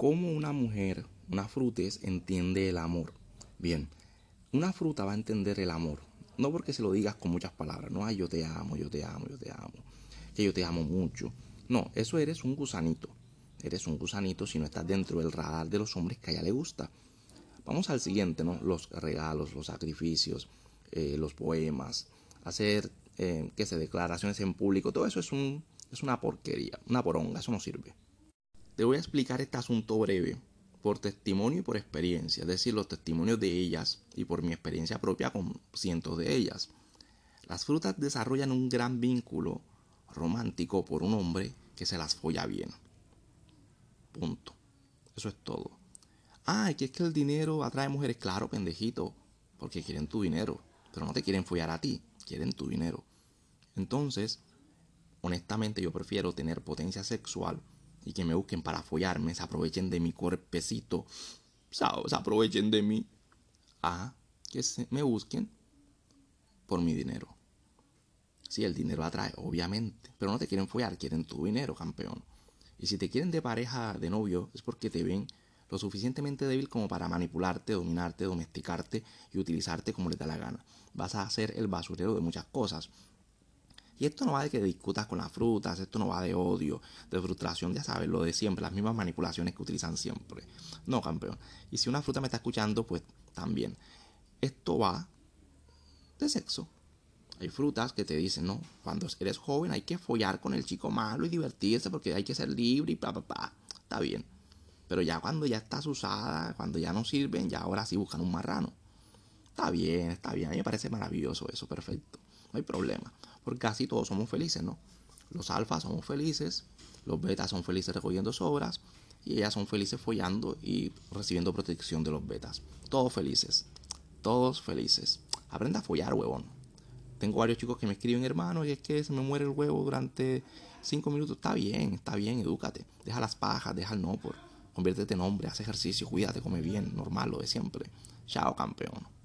¿Cómo una mujer, una frutes, entiende el amor? Bien, una fruta va a entender el amor. No porque se lo digas con muchas palabras. No, ay, yo te amo, yo te amo, yo te amo. Que yo te amo mucho. No, eso eres un gusanito. Eres un gusanito si no estás dentro del radar de los hombres que a ella le gusta. Vamos al siguiente, ¿no? Los regalos, los sacrificios, eh, los poemas, hacer, eh, qué sé, declaraciones en público. Todo eso es, un, es una porquería, una poronga, eso no sirve. Te voy a explicar este asunto breve por testimonio y por experiencia, es decir, los testimonios de ellas y por mi experiencia propia con cientos de ellas. Las frutas desarrollan un gran vínculo romántico por un hombre que se las folla bien. Punto. Eso es todo. Ah, que es que el dinero atrae mujeres. Claro, pendejito, porque quieren tu dinero, pero no te quieren follar a ti, quieren tu dinero. Entonces, honestamente yo prefiero tener potencia sexual y que me busquen para follarme, se aprovechen de mi cuerpecito, se, aprovechen de mí, a que se, me busquen por mi dinero. Si el dinero atrae, obviamente, pero no te quieren follar, quieren tu dinero, campeón. Y si te quieren de pareja, de novio, es porque te ven lo suficientemente débil como para manipularte, dominarte, domesticarte y utilizarte como les da la gana. Vas a ser el basurero de muchas cosas. Y esto no va de que discutas con las frutas, esto no va de odio, de frustración, ya sabes, lo de siempre, las mismas manipulaciones que utilizan siempre. No, campeón. Y si una fruta me está escuchando, pues también. Esto va de sexo. Hay frutas que te dicen, no, cuando eres joven hay que follar con el chico malo y divertirse porque hay que ser libre y pa, pa, pa. Está bien. Pero ya cuando ya estás usada, cuando ya no sirven, ya ahora sí buscan un marrano. Está bien, está bien. A mí me parece maravilloso eso, perfecto. No hay problema porque casi todos somos felices, ¿no? Los alfas somos felices, los betas son felices recogiendo sobras y ellas son felices follando y recibiendo protección de los betas. Todos felices, todos felices. Aprenda a follar, huevón. Tengo varios chicos que me escriben, hermano, y es que se me muere el huevo durante cinco minutos. Está bien, está bien, edúcate. Deja las pajas, deja el no por. Conviértete en hombre, haz ejercicio, cuídate, come bien, normal, lo de siempre. Chao, campeón.